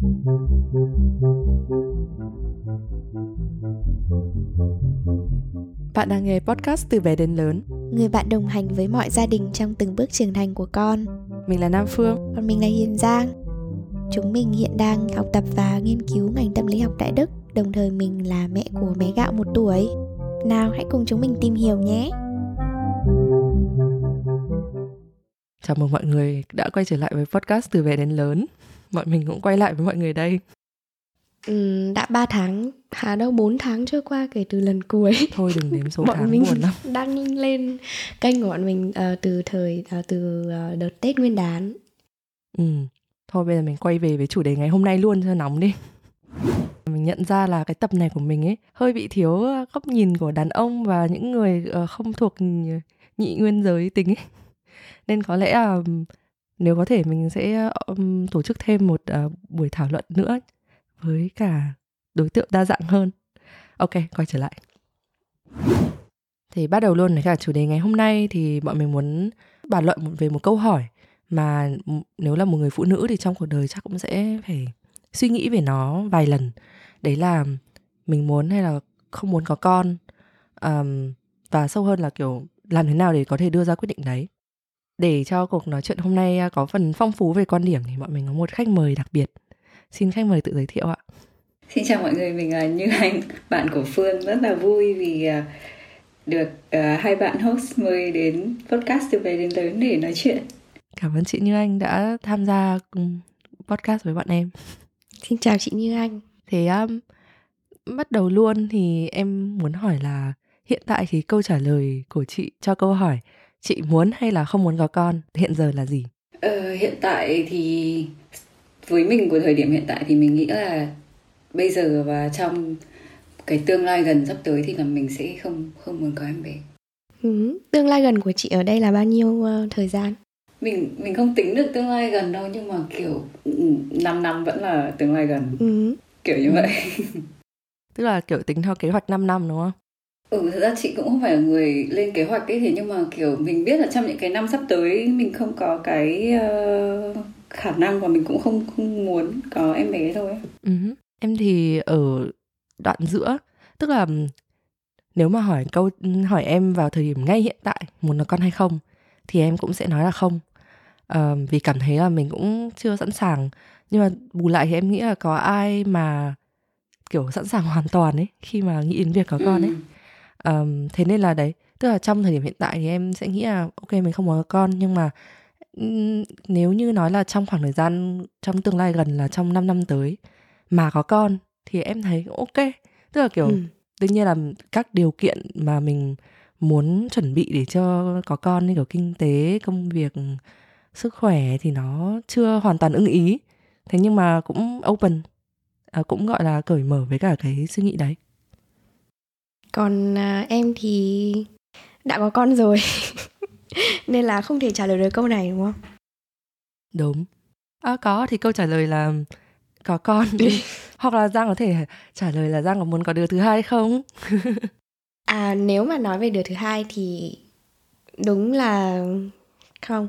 Bạn đang nghe podcast từ bé đến lớn. Người bạn đồng hành với mọi gia đình trong từng bước trưởng thành của con. Mình là Nam Phương. Còn mình là Hiền Giang. Chúng mình hiện đang học tập và nghiên cứu ngành tâm lý học tại Đức, đồng thời mình là mẹ của bé gạo một tuổi. Nào hãy cùng chúng mình tìm hiểu nhé. Chào mừng mọi người đã quay trở lại với podcast từ bé đến lớn. Mọi mình cũng quay lại với mọi người đây. Ừ, đã 3 tháng, à đâu 4 tháng trôi qua kể từ lần cuối. Thôi đừng đếm số bọn tháng mình buồn lắm. đăng lên kênh của bọn mình uh, từ thời uh, từ uh, đợt Tết Nguyên đán. Ừ. Thôi bây giờ mình quay về với chủ đề ngày hôm nay luôn cho nóng đi. Mình nhận ra là cái tập này của mình ấy hơi bị thiếu góc nhìn của đàn ông và những người uh, không thuộc nhị nguyên giới tính ấy. Nên có lẽ là nếu có thể mình sẽ um, tổ chức thêm một uh, buổi thảo luận nữa với cả đối tượng đa dạng hơn. Ok, quay trở lại. Thì bắt đầu luôn với cả chủ đề ngày hôm nay thì bọn mình muốn bàn luận về một câu hỏi mà ừ, nếu là một người phụ nữ thì trong cuộc đời chắc cũng sẽ phải suy nghĩ về nó vài lần. Đấy là mình muốn hay là không muốn có con um, và sâu hơn là kiểu làm thế nào để có thể đưa ra quyết định đấy. Để cho cuộc nói chuyện hôm nay có phần phong phú về quan điểm thì bọn mình có một khách mời đặc biệt. Xin khách mời tự giới thiệu ạ. Xin chào mọi người, mình là Như Anh, bạn của Phương rất là vui vì à, được uh, hai bạn host mời đến podcast từ bé đến lớn để nói chuyện. Cảm ơn chị Như Anh đã tham gia podcast với bọn em. Xin chào chị Như Anh. Thế um, bắt đầu luôn thì em muốn hỏi là hiện tại thì câu trả lời của chị cho câu hỏi chị muốn hay là không muốn có con hiện giờ là gì? Ờ, hiện tại thì với mình của thời điểm hiện tại thì mình nghĩ là bây giờ và trong cái tương lai gần sắp tới thì là mình sẽ không không muốn có em bé. Ừ, tương lai gần của chị ở đây là bao nhiêu uh, thời gian? Mình mình không tính được tương lai gần đâu nhưng mà kiểu 5 năm vẫn là tương lai gần. Ừ. Kiểu như vậy. Tức là kiểu tính theo kế hoạch 5 năm đúng không? Ừ, thực ra chị cũng không phải là người lên kế hoạch ấy thế nhưng mà kiểu mình biết là trong những cái năm sắp tới mình không có cái uh, khả năng và mình cũng không không muốn có em bé thôi. Uh-huh. Em thì ở đoạn giữa, tức là nếu mà hỏi câu hỏi em vào thời điểm ngay hiện tại muốn có con hay không thì em cũng sẽ nói là không. Uh, vì cảm thấy là mình cũng chưa sẵn sàng nhưng mà bù lại thì em nghĩ là có ai mà kiểu sẵn sàng hoàn toàn ấy khi mà nghĩ đến việc có con ấy. Um, thế nên là đấy, tức là trong thời điểm hiện tại thì em sẽ nghĩ là ok mình không muốn có con nhưng mà nếu như nói là trong khoảng thời gian trong tương lai gần là trong 5 năm tới mà có con thì em thấy ok. Tức là kiểu ừ. đương nhiên là các điều kiện mà mình muốn chuẩn bị để cho có con như kiểu kinh tế công việc sức khỏe thì nó chưa hoàn toàn ưng ý. Thế nhưng mà cũng open à, cũng gọi là cởi mở với cả cái suy nghĩ đấy còn à, em thì đã có con rồi nên là không thể trả lời được câu này đúng không? Đúng. À, có thì câu trả lời là có con hoặc là giang có thể trả lời là giang có muốn có đứa thứ hai không? À nếu mà nói về đứa thứ hai thì đúng là không.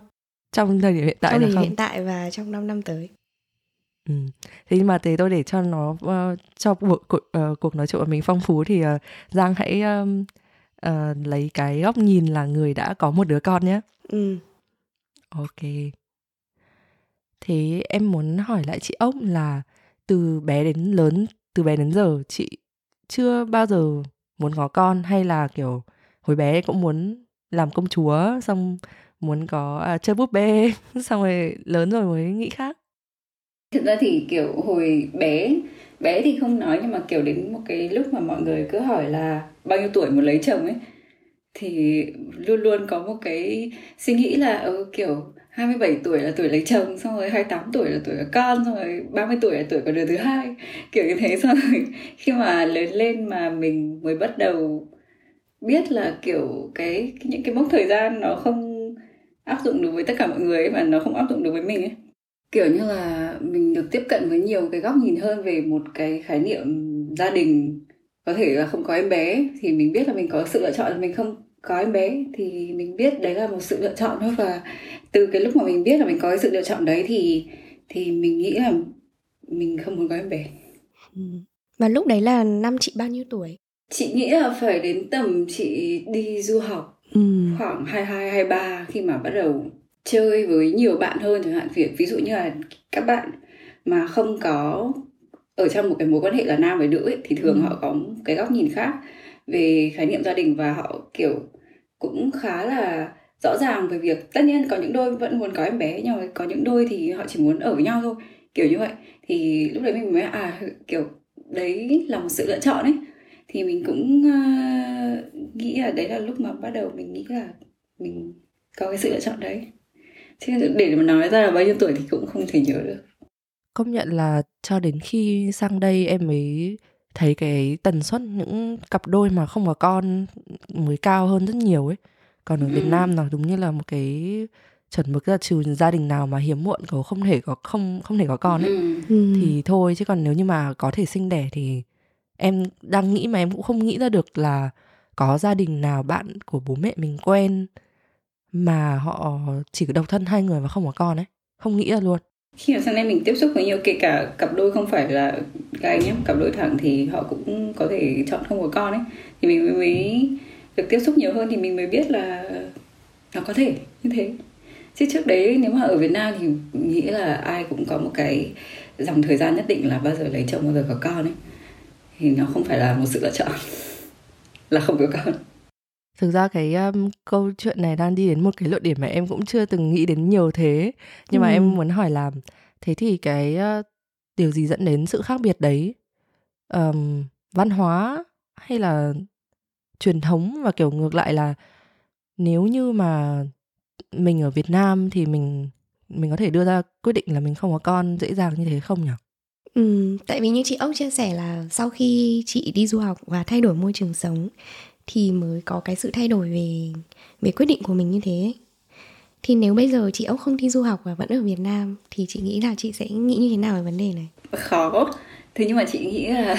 Trong thời điểm hiện tại trong là thời không. hiện tại và trong 5 năm tới Ừ. Thế nhưng mà thế tôi để cho nó uh, cho cuộc, cuộc, uh, cuộc nói chuyện của mình phong phú thì uh, Giang hãy um, uh, lấy cái góc nhìn là người đã có một đứa con nhé. Ừ. Ok. Thế em muốn hỏi lại chị ốc là từ bé đến lớn, từ bé đến giờ chị chưa bao giờ muốn có con hay là kiểu hồi bé cũng muốn làm công chúa xong muốn có à, chơi búp bê xong rồi lớn rồi mới nghĩ khác thực ra thì kiểu hồi bé bé thì không nói nhưng mà kiểu đến một cái lúc mà mọi người cứ hỏi là bao nhiêu tuổi muốn lấy chồng ấy thì luôn luôn có một cái suy nghĩ là ừ, kiểu 27 tuổi là tuổi lấy chồng xong rồi 28 tuổi là tuổi có con xong rồi 30 tuổi là tuổi có đứa thứ hai kiểu như thế. Xong rồi khi mà lớn lên mà mình mới bắt đầu biết là kiểu cái những cái mốc thời gian nó không áp dụng được với tất cả mọi người ấy, và nó không áp dụng được với mình ấy kiểu như là mình được tiếp cận với nhiều cái góc nhìn hơn về một cái khái niệm gia đình. Có thể là không có em bé thì mình biết là mình có sự lựa chọn. Là mình không có em bé thì mình biết đấy là một sự lựa chọn thôi. Và từ cái lúc mà mình biết là mình có cái sự lựa chọn đấy thì thì mình nghĩ là mình không muốn có em bé. Ừ. và lúc đấy là năm chị bao nhiêu tuổi? Chị nghĩ là phải đến tầm chị đi du học ừ. khoảng 22 23 khi mà bắt đầu chơi với nhiều bạn hơn chẳng hạn. Việc ví dụ như là các bạn mà không có ở trong một cái mối quan hệ là nam với nữ ấy, thì thường ừ. họ có cái góc nhìn khác về khái niệm gia đình và họ kiểu cũng khá là rõ ràng về việc tất nhiên có những đôi vẫn muốn có em bé nhưng mà có những đôi thì họ chỉ muốn ở với nhau thôi kiểu như vậy. Thì lúc đấy mình mới à kiểu đấy là một sự lựa chọn ấy. Thì mình cũng uh, nghĩ là đấy là lúc mà bắt đầu mình nghĩ là mình có cái sự lựa chọn đấy chứ để mà nói ra là bao nhiêu tuổi thì cũng không thể nhớ được công nhận là cho đến khi sang đây em mới thấy cái tần suất những cặp đôi mà không có con mới cao hơn rất nhiều ấy còn ở Việt ừ. Nam nó đúng như là một cái chuẩn mực là trừ gia đình nào mà hiếm muộn có không thể có không không thể có con ấy ừ. ừ. thì thôi chứ còn nếu như mà có thể sinh đẻ thì em đang nghĩ mà em cũng không nghĩ ra được là có gia đình nào bạn của bố mẹ mình quen mà họ chỉ có độc thân hai người và không có con ấy. Không nghĩ ra luôn. Khi mà sang đây mình tiếp xúc với nhiều kể cả cặp đôi không phải là gay nhé cặp đôi thẳng thì họ cũng có thể chọn không có con ấy. Thì mình mới, mới được tiếp xúc nhiều hơn thì mình mới biết là nó có thể như thế. Chứ trước đấy nếu mà ở Việt Nam thì nghĩ là ai cũng có một cái dòng thời gian nhất định là bao giờ lấy chồng bao giờ có con ấy. Thì nó không phải là một sự lựa chọn. Là không có con thực ra cái um, câu chuyện này đang đi đến một cái luận điểm mà em cũng chưa từng nghĩ đến nhiều thế nhưng ừ. mà em muốn hỏi là thế thì cái uh, điều gì dẫn đến sự khác biệt đấy um, văn hóa hay là truyền thống và kiểu ngược lại là nếu như mà mình ở Việt Nam thì mình mình có thể đưa ra quyết định là mình không có con dễ dàng như thế không nhỉ? Ừ, tại vì như chị ốc chia sẻ là sau khi chị đi du học và thay đổi môi trường sống thì mới có cái sự thay đổi về về quyết định của mình như thế. Thì nếu bây giờ chị ốc không đi du học và vẫn ở Việt Nam thì chị nghĩ là chị sẽ nghĩ như thế nào về vấn đề này? Khó. Thế nhưng mà chị nghĩ là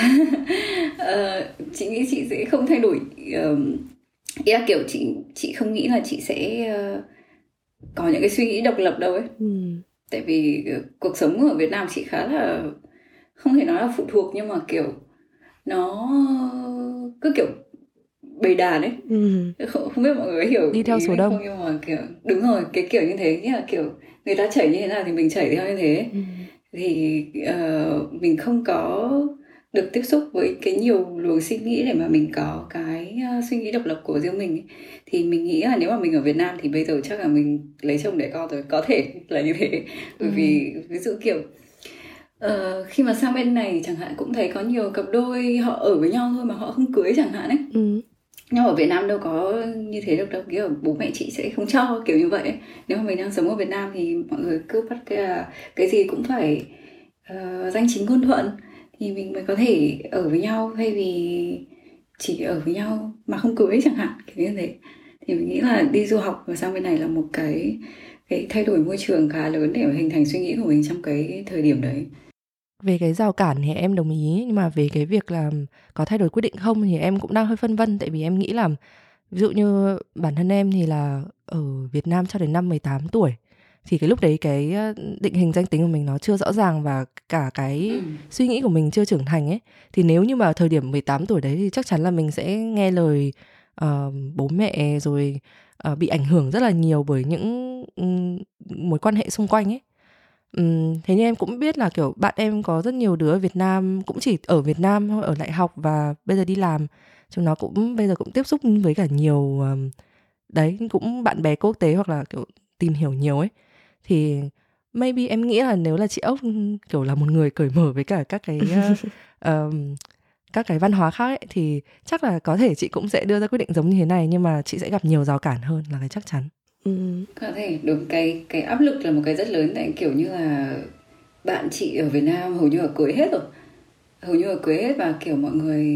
uh, chị nghĩ chị sẽ không thay đổi uh, ý là kiểu chị chị không nghĩ là chị sẽ uh, có những cái suy nghĩ độc lập đâu ấy. Ừ. Tại vì uh, cuộc sống ở Việt Nam chị khá là không thể nói là phụ thuộc nhưng mà kiểu nó cứ kiểu bầy đàn ấy ừ. không, không biết mọi người hiểu đi theo số đông không nhưng mà kiểu đúng rồi cái kiểu như thế như là kiểu người ta chảy như thế nào thì mình chảy theo như thế ừ. thì uh, mình không có được tiếp xúc với cái nhiều luồng suy nghĩ để mà mình có cái uh, suy nghĩ độc lập của riêng mình ấy. thì mình nghĩ là nếu mà mình ở Việt Nam thì bây giờ chắc là mình lấy chồng để con rồi có thể là như thế bởi ừ. vì ví dụ kiểu uh, khi mà sang bên này chẳng hạn cũng thấy có nhiều cặp đôi họ ở với nhau thôi mà họ không cưới chẳng hạn ấy ừ nhưng ở Việt Nam đâu có như thế được đâu. Kiểu bố mẹ chị sẽ không cho kiểu như vậy nếu mà mình đang sống ở Việt Nam thì mọi người cứ bắt cái à, cái gì cũng phải uh, danh chính ngôn thuận thì mình mới có thể ở với nhau. Thay vì chỉ ở với nhau mà không cưới chẳng hạn kiểu như thế. Thì mình nghĩ là đi du học và sang bên này là một cái cái thay đổi môi trường khá lớn để hình thành suy nghĩ của mình trong cái thời điểm đấy về cái rào cản thì em đồng ý nhưng mà về cái việc là có thay đổi quyết định không thì em cũng đang hơi phân vân tại vì em nghĩ là ví dụ như bản thân em thì là ở Việt Nam cho đến năm 18 tuổi thì cái lúc đấy cái định hình danh tính của mình nó chưa rõ ràng và cả cái ừ. suy nghĩ của mình chưa trưởng thành ấy thì nếu như mà thời điểm 18 tuổi đấy thì chắc chắn là mình sẽ nghe lời uh, bố mẹ rồi uh, bị ảnh hưởng rất là nhiều bởi những um, mối quan hệ xung quanh ấy um, thế nhưng em cũng biết là kiểu bạn em có rất nhiều đứa ở Việt Nam cũng chỉ ở Việt Nam ở đại học và bây giờ đi làm. Chúng nó cũng bây giờ cũng tiếp xúc với cả nhiều um, đấy cũng bạn bè quốc tế hoặc là kiểu tìm hiểu nhiều ấy. Thì maybe em nghĩ là nếu là chị ốc kiểu là một người cởi mở với cả các cái uh, um, các cái văn hóa khác ấy, thì chắc là có thể chị cũng sẽ đưa ra quyết định giống như thế này nhưng mà chị sẽ gặp nhiều rào cản hơn là cái chắc chắn ừ. có thể đúng cái cái áp lực là một cái rất lớn tại kiểu như là bạn chị ở Việt Nam hầu như là cưới hết rồi. Hầu như là cưới hết và kiểu mọi người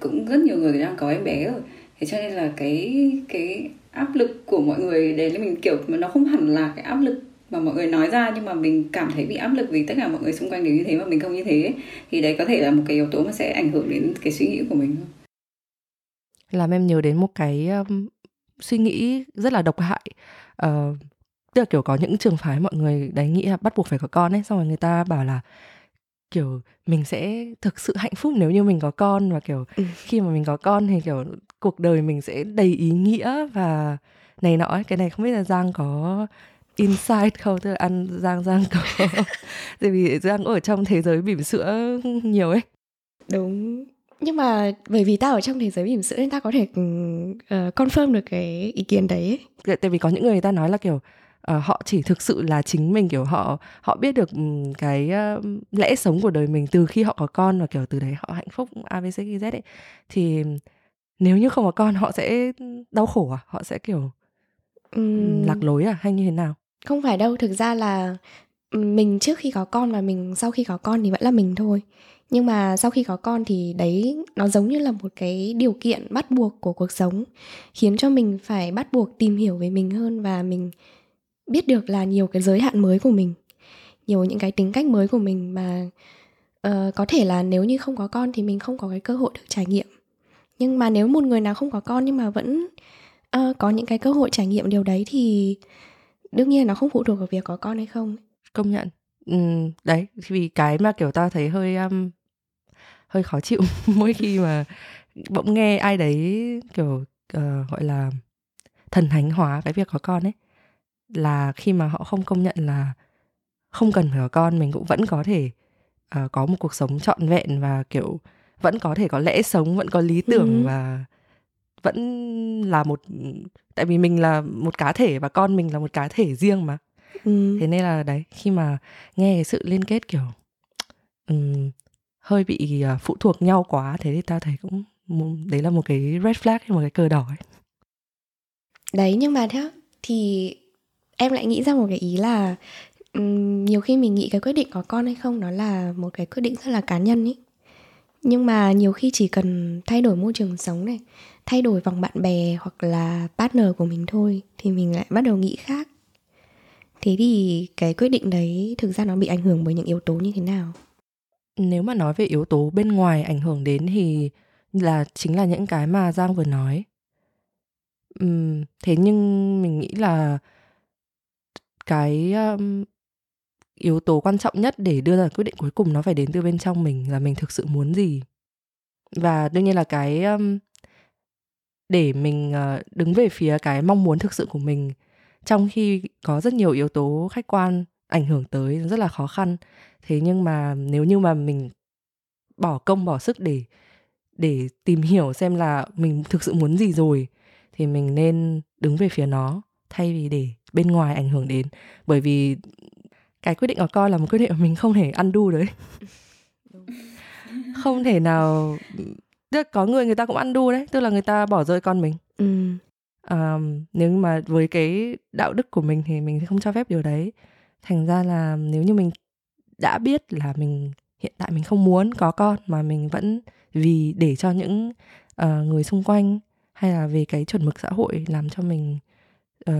cũng rất nhiều người đang có em bé rồi. Thế cho nên là cái cái áp lực của mọi người đấy là mình kiểu mà nó không hẳn là cái áp lực mà mọi người nói ra nhưng mà mình cảm thấy bị áp lực vì tất cả mọi người xung quanh đều như thế mà mình không như thế. Thì đấy có thể là một cái yếu tố mà sẽ ảnh hưởng đến cái suy nghĩ của mình làm em nhớ đến một cái suy nghĩ rất là độc hại uh, tức là kiểu có những trường phái mọi người đấy nghĩ là bắt buộc phải có con ấy xong rồi người ta bảo là kiểu mình sẽ thực sự hạnh phúc nếu như mình có con và kiểu ừ. khi mà mình có con thì kiểu cuộc đời mình sẽ đầy ý nghĩa và này nọ ấy. cái này không biết là giang có insight không tức là ăn giang giang có tại vì giang ở trong thế giới bỉm sữa nhiều ấy đúng nhưng mà bởi vì ta ở trong thế giới bỉm sữa nên ta có thể uh, confirm được cái ý kiến đấy ấy. tại vì có những người, ta nói là kiểu uh, họ chỉ thực sự là chính mình kiểu họ họ biết được cái uh, lẽ sống của đời mình từ khi họ có con và kiểu từ đấy họ hạnh phúc abc z ấy. Thì nếu như không có con họ sẽ đau khổ à? Họ sẽ kiểu um, lạc lối à? Hay như thế nào? Không phải đâu thực ra là mình trước khi có con và mình sau khi có con thì vẫn là mình thôi nhưng mà sau khi có con thì đấy nó giống như là một cái điều kiện bắt buộc của cuộc sống khiến cho mình phải bắt buộc tìm hiểu về mình hơn và mình biết được là nhiều cái giới hạn mới của mình nhiều những cái tính cách mới của mình mà uh, có thể là nếu như không có con thì mình không có cái cơ hội được trải nghiệm. Nhưng mà nếu một người nào không có con nhưng mà vẫn uh, có những cái cơ hội trải nghiệm điều đấy thì đương nhiên nó không phụ thuộc vào việc có con hay không. Công nhận. Ừ, đấy vì cái mà kiểu ta thấy hơi um, hơi khó chịu mỗi khi mà bỗng nghe ai đấy kiểu uh, gọi là thần thánh hóa cái việc có con ấy là khi mà họ không công nhận là không cần phải có con mình cũng vẫn có thể uh, có một cuộc sống trọn vẹn và kiểu vẫn có thể có lẽ sống vẫn có lý tưởng ừ. và vẫn là một tại vì mình là một cá thể và con mình là một cá thể riêng mà ừ. thế nên là đấy khi mà nghe cái sự liên kết kiểu um, hơi bị uh, phụ thuộc nhau quá thế thì ta thấy cũng đấy là một cái red flag hay một cái cờ đỏ ấy. Đấy nhưng mà thế thì em lại nghĩ ra một cái ý là um, nhiều khi mình nghĩ cái quyết định có con hay không nó là một cái quyết định rất là cá nhân ý. Nhưng mà nhiều khi chỉ cần thay đổi môi trường sống này thay đổi vòng bạn bè hoặc là partner của mình thôi thì mình lại bắt đầu nghĩ khác. Thế thì cái quyết định đấy thực ra nó bị ảnh hưởng bởi những yếu tố như thế nào? Nếu mà nói về yếu tố bên ngoài ảnh hưởng đến thì là chính là những cái mà giang vừa nói. Uhm, thế nhưng mình nghĩ là cái um, yếu tố quan trọng nhất để đưa ra quyết định cuối cùng nó phải đến từ bên trong mình là mình thực sự muốn gì. Và đương nhiên là cái um, để mình uh, đứng về phía cái mong muốn thực sự của mình trong khi có rất nhiều yếu tố khách quan ảnh hưởng tới rất là khó khăn. Thế nhưng mà nếu như mà mình bỏ công bỏ sức để để tìm hiểu xem là mình thực sự muốn gì rồi thì mình nên đứng về phía nó thay vì để bên ngoài ảnh hưởng đến. Bởi vì cái quyết định của con là một quyết định mà mình không thể ăn đu đấy không thể nào tức có người người ta cũng ăn đu đấy tức là người ta bỏ rơi con mình. Ừ. um, nếu mà với cái đạo đức của mình thì mình không cho phép điều đấy thành ra là nếu như mình đã biết là mình hiện tại mình không muốn có con mà mình vẫn vì để cho những uh, người xung quanh hay là về cái chuẩn mực xã hội làm cho mình uh,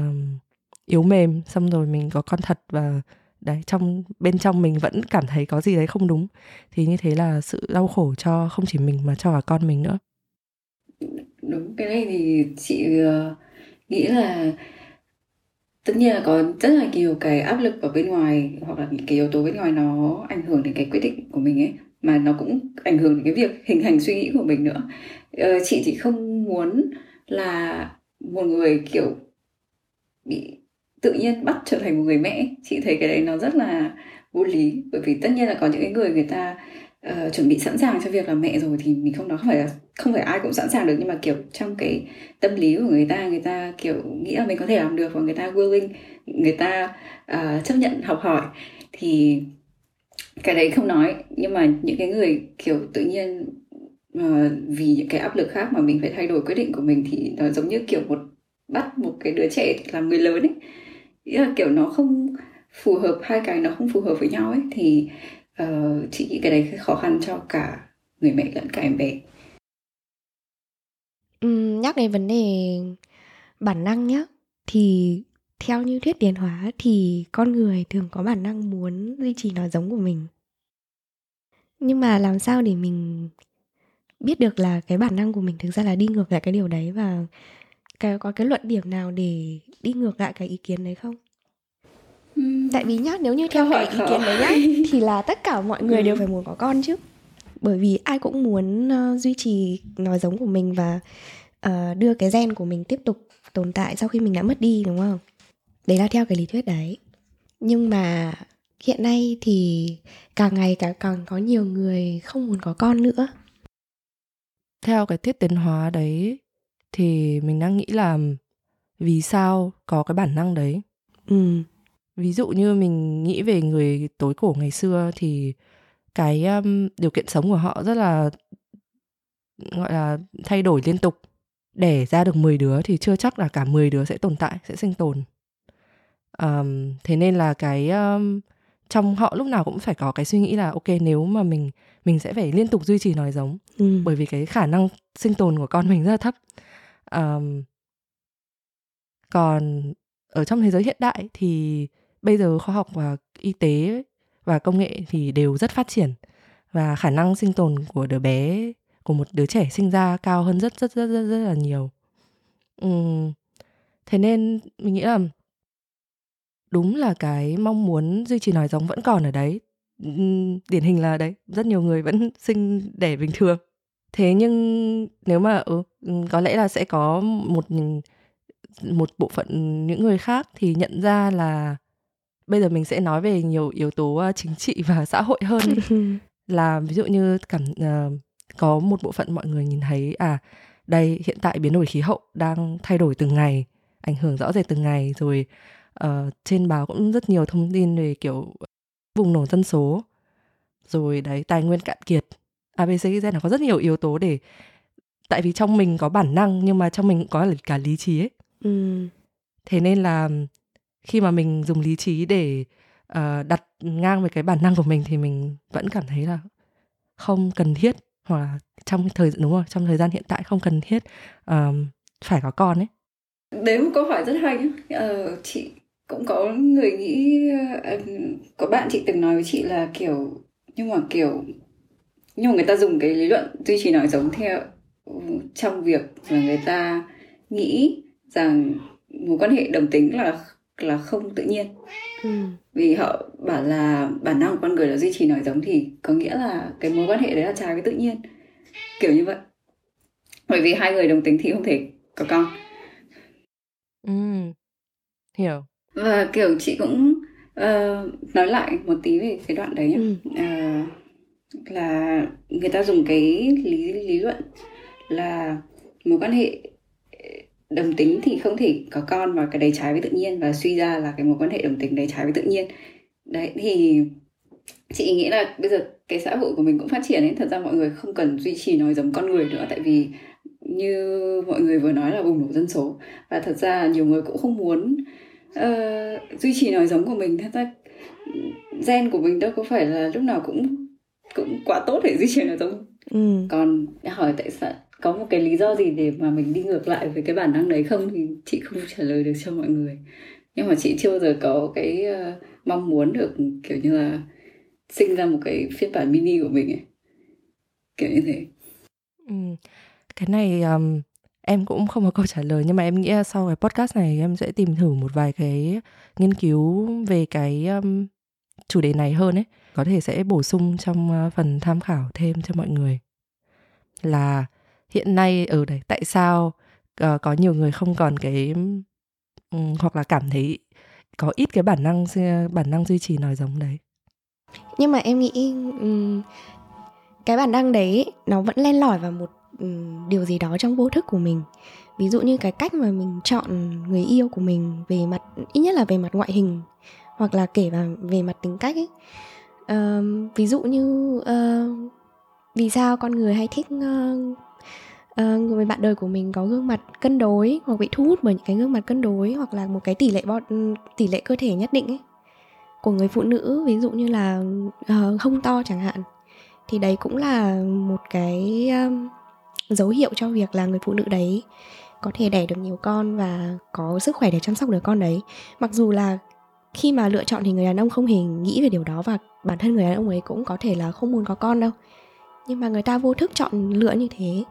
yếu mềm xong rồi mình có con thật và đấy trong bên trong mình vẫn cảm thấy có gì đấy không đúng thì như thế là sự đau khổ cho không chỉ mình mà cho cả con mình nữa. Đúng cái này thì chị uh, nghĩ là tất nhiên là có rất là nhiều cái áp lực ở bên ngoài hoặc là những cái yếu tố bên ngoài nó ảnh hưởng đến cái quyết định của mình ấy mà nó cũng ảnh hưởng đến cái việc hình thành suy nghĩ của mình nữa. Ờ, chị thì không muốn là một người kiểu bị tự nhiên bắt trở thành một người mẹ chị thấy cái đấy nó rất là vô lý bởi vì tất nhiên là có những cái người người ta uh, chuẩn bị sẵn sàng cho việc làm mẹ rồi thì mình không nói không phải là không phải ai cũng sẵn sàng được nhưng mà kiểu trong cái tâm lý của người ta người ta kiểu nghĩ là mình có thể làm được và người ta willing người ta uh, chấp nhận học hỏi thì cái đấy không nói. Nhưng mà những cái người kiểu tự nhiên uh, vì những cái áp lực khác mà mình phải thay đổi quyết định của mình thì nó giống như kiểu một bắt một cái đứa trẻ làm người lớn ấy. Ý là kiểu nó không phù hợp hai cái nó không phù hợp với nhau ấy. Thì uh, chị nghĩ cái đấy khó khăn cho cả người mẹ lẫn cả em bé. Ừ, nhắc đến vấn đề bản năng nhá thì theo như thuyết tiến hóa thì con người thường có bản năng muốn duy trì nó giống của mình. Nhưng mà làm sao để mình biết được là cái bản năng của mình thực ra là đi ngược lại cái điều đấy và cái có cái luận điểm nào để đi ngược lại cái ý kiến đấy không? Tại vì nhá nếu như theo cái ý kiến đấy nhá thì là tất cả mọi người đều phải muốn có con chứ. Bởi vì ai cũng muốn uh, duy trì nói giống của mình và uh, đưa cái gen của mình tiếp tục tồn tại sau khi mình đã mất đi đúng không? Đấy là theo cái lý thuyết đấy. Nhưng mà hiện nay thì càng ngày càng càng có nhiều người không muốn có con nữa. Theo cái tiết tiến hóa đấy thì mình đang nghĩ là vì sao có cái bản năng đấy? Ừ ví dụ như mình nghĩ về người tối cổ ngày xưa thì cái um, điều kiện sống của họ rất là gọi là thay đổi liên tục. Đẻ ra được 10 đứa thì chưa chắc là cả 10 đứa sẽ tồn tại sẽ sinh tồn. Um, thế nên là cái um, trong họ lúc nào cũng phải có cái suy nghĩ là ok nếu mà mình mình sẽ phải liên tục duy trì nói giống ừ. bởi vì cái khả năng sinh tồn của con mình rất là thấp. Um, còn ở trong thế giới hiện đại thì bây giờ khoa học và y tế và công nghệ thì đều rất phát triển và khả năng sinh tồn của đứa bé của một đứa trẻ sinh ra cao hơn rất rất rất rất rất là nhiều. Uhm, thế nên mình nghĩ là đúng là cái mong muốn duy trì nòi giống vẫn còn ở đấy. Uhm, điển hình là đấy rất nhiều người vẫn sinh đẻ bình thường. Thế nhưng nếu mà ừ, có lẽ là sẽ có một một bộ phận những người khác thì nhận ra là bây giờ mình sẽ nói về nhiều yếu tố chính trị và xã hội hơn là ví dụ như cảm uh, có một bộ phận mọi người nhìn thấy à đây hiện tại biến đổi khí hậu đang thay đổi từng ngày ảnh hưởng rõ rệt từng ngày rồi uh, trên báo cũng rất nhiều thông tin về kiểu vùng nổ dân số rồi đấy tài nguyên cạn kiệt. Abc là có rất nhiều yếu tố để tại vì trong mình có bản năng nhưng mà trong mình có cả lý trí ấy. Ừ. thế nên là khi mà mình dùng lý trí để uh, đặt ngang với cái bản năng của mình thì mình vẫn cảm thấy là không cần thiết hoặc là trong thời đúng rồi trong thời gian hiện tại không cần thiết uh, phải có con ấy. Đấy một câu hỏi rất hay nhá. Ờ, chị cũng có người nghĩ uh, có bạn chị từng nói với chị là kiểu nhưng mà kiểu nhưng mà người ta dùng cái lý luận duy trì nói giống theo trong việc mà người ta nghĩ rằng mối quan hệ đồng tính là là không tự nhiên ừ. vì họ bảo là bản năng của con người là duy trì nói giống thì có nghĩa là cái mối quan hệ đấy là trái với tự nhiên kiểu như vậy bởi vì hai người đồng tính thì không thể có con ừ. hiểu và kiểu chị cũng uh, nói lại một tí về cái đoạn đấy nhé ừ. uh, là người ta dùng cái lý lý luận là mối quan hệ đồng tính thì không thể có con và cái đấy trái với tự nhiên và suy ra là cái mối quan hệ đồng tính đấy trái với tự nhiên. Đấy thì chị nghĩ là bây giờ cái xã hội của mình cũng phát triển ấy thật ra mọi người không cần duy trì nói giống con người nữa tại vì như mọi người vừa nói là bùng nổ dân số. Và thật ra nhiều người cũng không muốn uh, duy trì nói giống của mình. Thật ra gen của mình đâu có phải là lúc nào cũng cũng quá tốt để duy trì nói giống ừ. còn hỏi tại sao có một cái lý do gì để mà mình đi ngược lại với cái bản năng đấy không? Thì chị không trả lời được cho mọi người. Nhưng mà chị chưa bao giờ có cái uh, mong muốn được kiểu như là sinh ra một cái phiên bản mini của mình ấy. Kiểu như thế. Ừ. cái này um, em cũng không có câu trả lời nhưng mà em nghĩ sau cái podcast này em sẽ tìm thử một vài cái nghiên cứu về cái um, chủ đề này hơn ấy. Có thể sẽ bổ sung trong uh, phần tham khảo thêm cho mọi người. Là hiện nay ở đấy tại sao uh, có nhiều người không còn cái um, hoặc là cảm thấy có ít cái bản năng bản năng duy trì nói giống đấy? Nhưng mà em nghĩ um, cái bản năng đấy nó vẫn len lỏi vào một um, điều gì đó trong vô thức của mình. Ví dụ như cái cách mà mình chọn người yêu của mình về mặt ít nhất là về mặt ngoại hình hoặc là kể vào về mặt tính cách ấy. Um, ví dụ như uh, vì sao con người hay thích uh, uh, người bạn đời của mình có gương mặt cân đối hoặc bị thu hút bởi những cái gương mặt cân đối hoặc là một cái tỷ lệ bo, ừ, tỷ lệ cơ thể nhất định ấy của người phụ nữ ví dụ như là uh, hông to chẳng hạn thì đấy cũng là một cái um, dấu hiệu cho việc là người phụ nữ đấy có thể đẻ được nhiều con và có sức khỏe để chăm sóc đứa con đấy. Mặc dù là khi mà lựa chọn thì người đàn ông không hề nghĩ về điều đó và bản thân người đàn ông ấy cũng có thể là không muốn có con đâu. Nhưng mà người ta vô thức chọn lựa như thế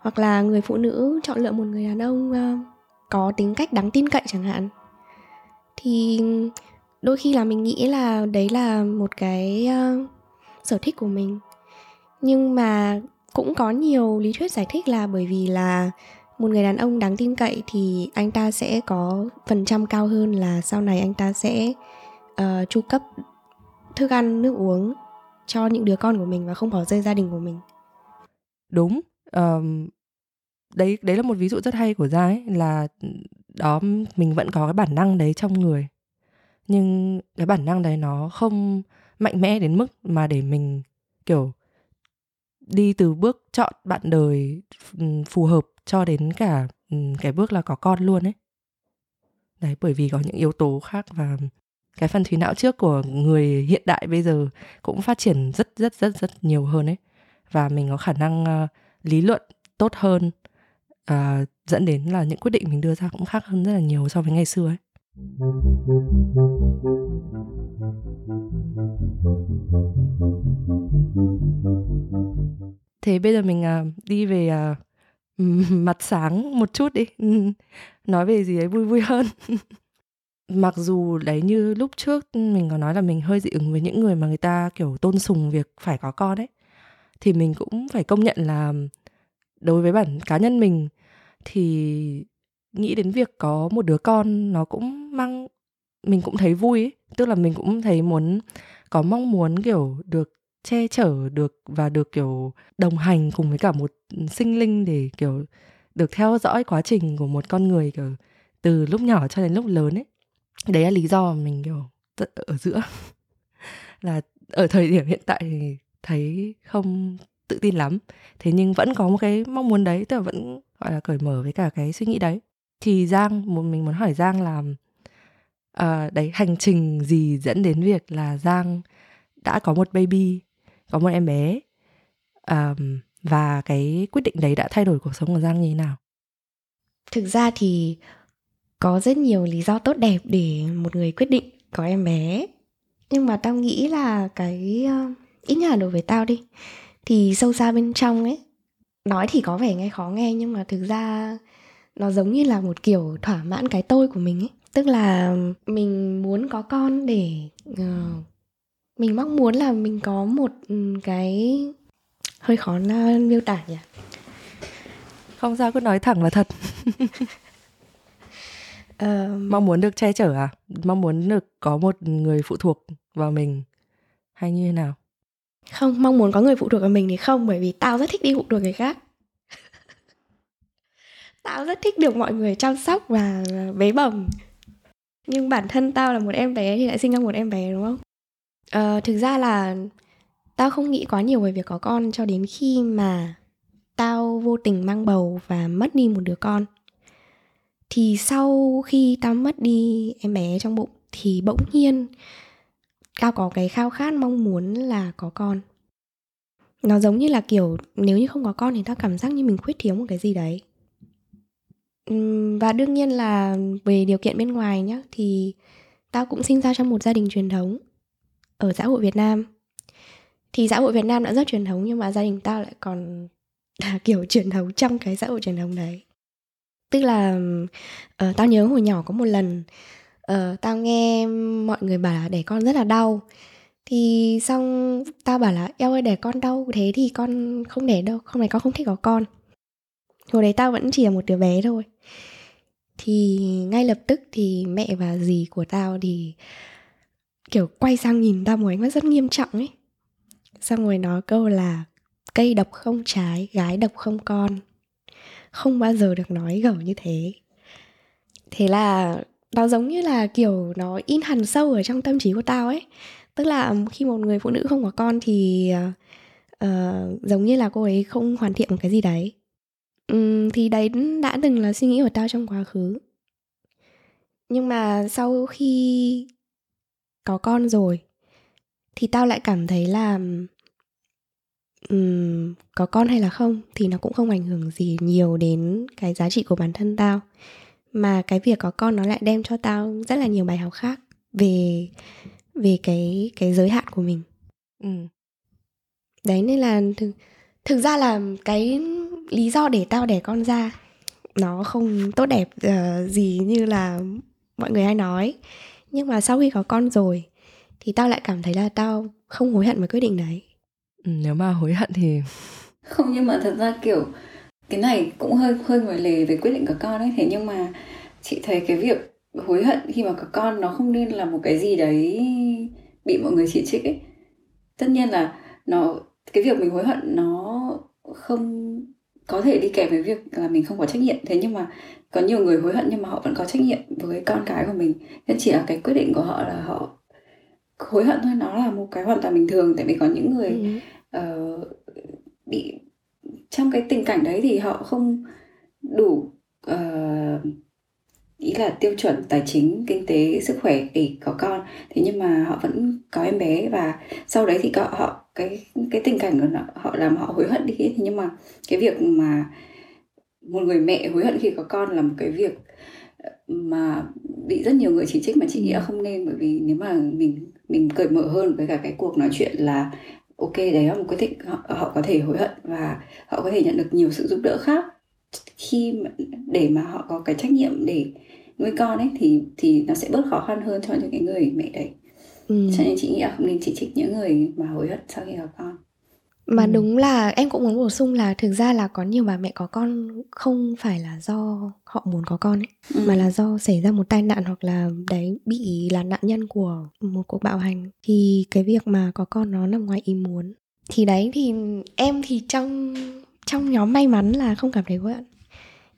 hoặc là người phụ nữ chọn lựa một người đàn ông uh, có tính cách đáng tin cậy chẳng hạn. Thì đôi khi là mình nghĩ là đấy là một cái uh, sở thích của mình. Nhưng mà cũng có nhiều lý thuyết giải thích là bởi vì là một người đàn ông đáng tin cậy thì anh ta sẽ có phần trăm cao hơn là sau này anh ta sẽ uh, chu cấp thức ăn nước uống cho những đứa con của mình và không bỏ rơi gia đình của mình. Đúng um, đấy đấy là một ví dụ rất hay của gia ấy là ừ, đó mình vẫn có cái bản năng đấy trong người. Nhưng cái bản năng đấy nó không mạnh mẽ đến mức mà để mình kiểu đi từ bước chọn bạn đời ừ, phù hợp cho đến cả ừ, cái bước là có con luôn ấy. Đấy bởi vì có những yếu tố khác và cái phần thủy não trước của người hiện đại bây giờ cũng phát triển rất rất rất rất nhiều hơn ấy. Và mình có khả năng uh, lý luận tốt hơn uh, dẫn đến là những quyết định mình đưa ra cũng khác hơn rất là nhiều so với ngày xưa ấy. Thế bây giờ mình uh, đi về uh, mặt sáng một chút đi. Nói về gì đấy vui vui hơn. Mặc dù đấy như lúc trước mình có nói là mình hơi dị ứng với những người mà người ta kiểu tôn sùng việc phải có con ấy thì mình cũng phải công nhận là đối với bản cá nhân mình thì nghĩ đến việc có một đứa con nó cũng mang, mình cũng thấy vui ấy. tức là mình cũng thấy muốn, có mong muốn, kiểu, được che chở, được và được, kiểu, đồng hành cùng với cả một sinh linh để, kiểu, được theo dõi quá trình của một con người, kiểu, từ lúc nhỏ cho đến lúc lớn ấy đấy là lý do mà mình, kiểu ở giữa là ở thời điểm hiện tại thì thấy không tự tin lắm. Thế nhưng vẫn có một cái mong muốn đấy tức là vẫn gọi là cởi mở với cả cái suy nghĩ đấy. Thì giang một mình muốn hỏi giang là uh, đấy hành trình gì dẫn đến việc là giang đã có một baby có một em bé um, và cái quyết định đấy đã thay đổi cuộc sống của giang như thế nào? Thực ra thì có rất nhiều lý do tốt đẹp để một người quyết định có em bé. Nhưng mà tao nghĩ là cái uh, ít nhất là đối với tao đi. Thì sâu xa bên trong ấy nói thì có vẻ nghe khó nghe nhưng mà thực ra nó giống như là một kiểu thỏa mãn cái tôi của mình ấy. Tức là mình muốn có con để uh, mình mong muốn là mình có một ừ, cái hơi khó miêu tả nhỉ? Không sao cứ nói thẳng là thật. Uh, mong muốn được che chở à? Mong muốn được có một người phụ thuộc vào mình hay như thế nào không mong muốn có người phụ thuộc vào mình thì không bởi vì tao rất thích đi phụ thuộc người khác. Tao rất thích được mọi người chăm sóc và ờ, bế bồng nhưng bản thân tao là một em bé thì lại sinh ra một em bé đúng không? Ờ, thực ra là tao không nghĩ quá nhiều về việc có con cho đến khi mà tao vô tình mang bầu và mất đi một đứa con. Thì sau khi tao mất đi em bé trong bụng thì bỗng nhiên tao có cái khao khát mong muốn là có con. Nó giống như là kiểu nếu như không có con thì tao cảm giác như mình khuyết thiếu một cái gì đấy. Và đương nhiên là về điều kiện bên ngoài nhá thì tao cũng sinh ra trong một gia đình truyền thống ở xã hội Việt Nam. Thì xã hội Việt Nam đã rất truyền thống nhưng mà gia đình tao lại còn là kiểu truyền thống trong cái xã hội truyền thống đấy. Tức là uh, tao nhớ hồi nhỏ có một lần ờ, tao nghe mọi người bảo là đẻ con rất là đau. Thì xong tao bảo là eo ơi đẻ con đau thế thì con không đẻ đâu không này con không thích có con. Hồi đấy tao vẫn chỉ là một đứa bé thôi. Thì ngay lập tức thì mẹ và dì của tao thì kiểu quay sang nhìn tao một ánh mắt rất nghiêm trọng ấy. Xong rồi nói câu là cây độc không trái gái độc không con. Không bao giờ được nói gở như thế. Thế là nó giống như là kiểu nó in hằn sâu ở trong tâm trí của tao ấy. Tức là khi một người phụ nữ không có con thì uh, giống như là cô ấy không hoàn thiện một cái gì đấy. Um, thì đấy đã từng là suy nghĩ của tao trong quá khứ. Nhưng mà sau khi có con rồi thì tao lại cảm thấy là um, có con hay là không thì nó cũng không ảnh hưởng gì nhiều đến cái giá trị của bản thân tao mà cái việc có con nó lại đem cho tao rất là nhiều bài học khác về về cái cái giới hạn của mình. Ừ. đấy nên là thực, thực ra là cái lý do để tao đẻ con ra nó không tốt đẹp uh, gì như là mọi người hay nói. Nhưng mà sau khi có con rồi thì tao lại cảm thấy là tao không hối hận với quyết định đấy. Ừ, nếu mà hối hận thì không nhưng mà thật ra kiểu cái này cũng hơi hơi ngoài lề về quyết định có con ấy. Thế nhưng mà chị thấy cái việc hối hận khi mà có con nó không nên là một cái gì đấy bị mọi người chỉ trích ấy. Tất nhiên là nó cái việc mình hối hận nó không có thể đi kèm với việc là mình không có trách nhiệm. Thế nhưng mà có nhiều người hối hận nhưng mà họ vẫn có trách nhiệm với con cái của mình. Nên chỉ là cái quyết định của họ là họ hối hận thôi nó là một cái hoàn toàn bình thường. Tại vì có những người ừ. uh, bị trong cái tình cảnh đấy thì họ không đủ uh, ý là tiêu chuẩn tài chính kinh tế sức khỏe để có con. Thế nhưng mà họ vẫn có em bé và sau đấy thì có họ cái cái tình cảnh của họ, họ làm họ hối hận đi. Thế nhưng mà cái việc mà một người mẹ hối hận khi có con là một cái việc ờ, mà bị rất nhiều người chỉ trích mà chị nghĩ không nên. Bởi vì nếu mà mình mình cởi mở hơn với cả cái cuộc nói chuyện là ok đấy là một quyết định họ, họ có thể hối hận và họ có thể nhận được nhiều sự giúp đỡ khác. Khi mà, để mà họ có cái trách nhiệm để nuôi con ấy thì thì nó sẽ bớt khó khăn hơn cho những cái người mẹ đấy. Ừ. cho nên chị nghĩ là không nên chỉ trích những người mà hối hận sau khi có con mà ừ. đúng là em cũng muốn bổ sung là thực ra là có nhiều bà mẹ có con không phải là do họ muốn có con ấy ừ. mà là do xảy ra một tai nạn hoặc là đấy bị là nạn nhân của một cuộc bạo hành thì cái việc mà có con nó nằm ngoài ý muốn thì đấy thì em thì trong trong nhóm may mắn là không cảm thấy hối hận